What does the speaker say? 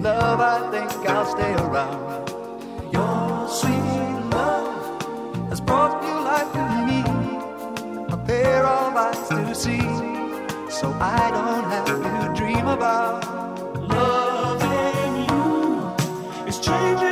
love, I think I'll stay around. Your sweet love has brought new life to me, a pair of eyes to see, so I don't have to dream about loving you. It's changing.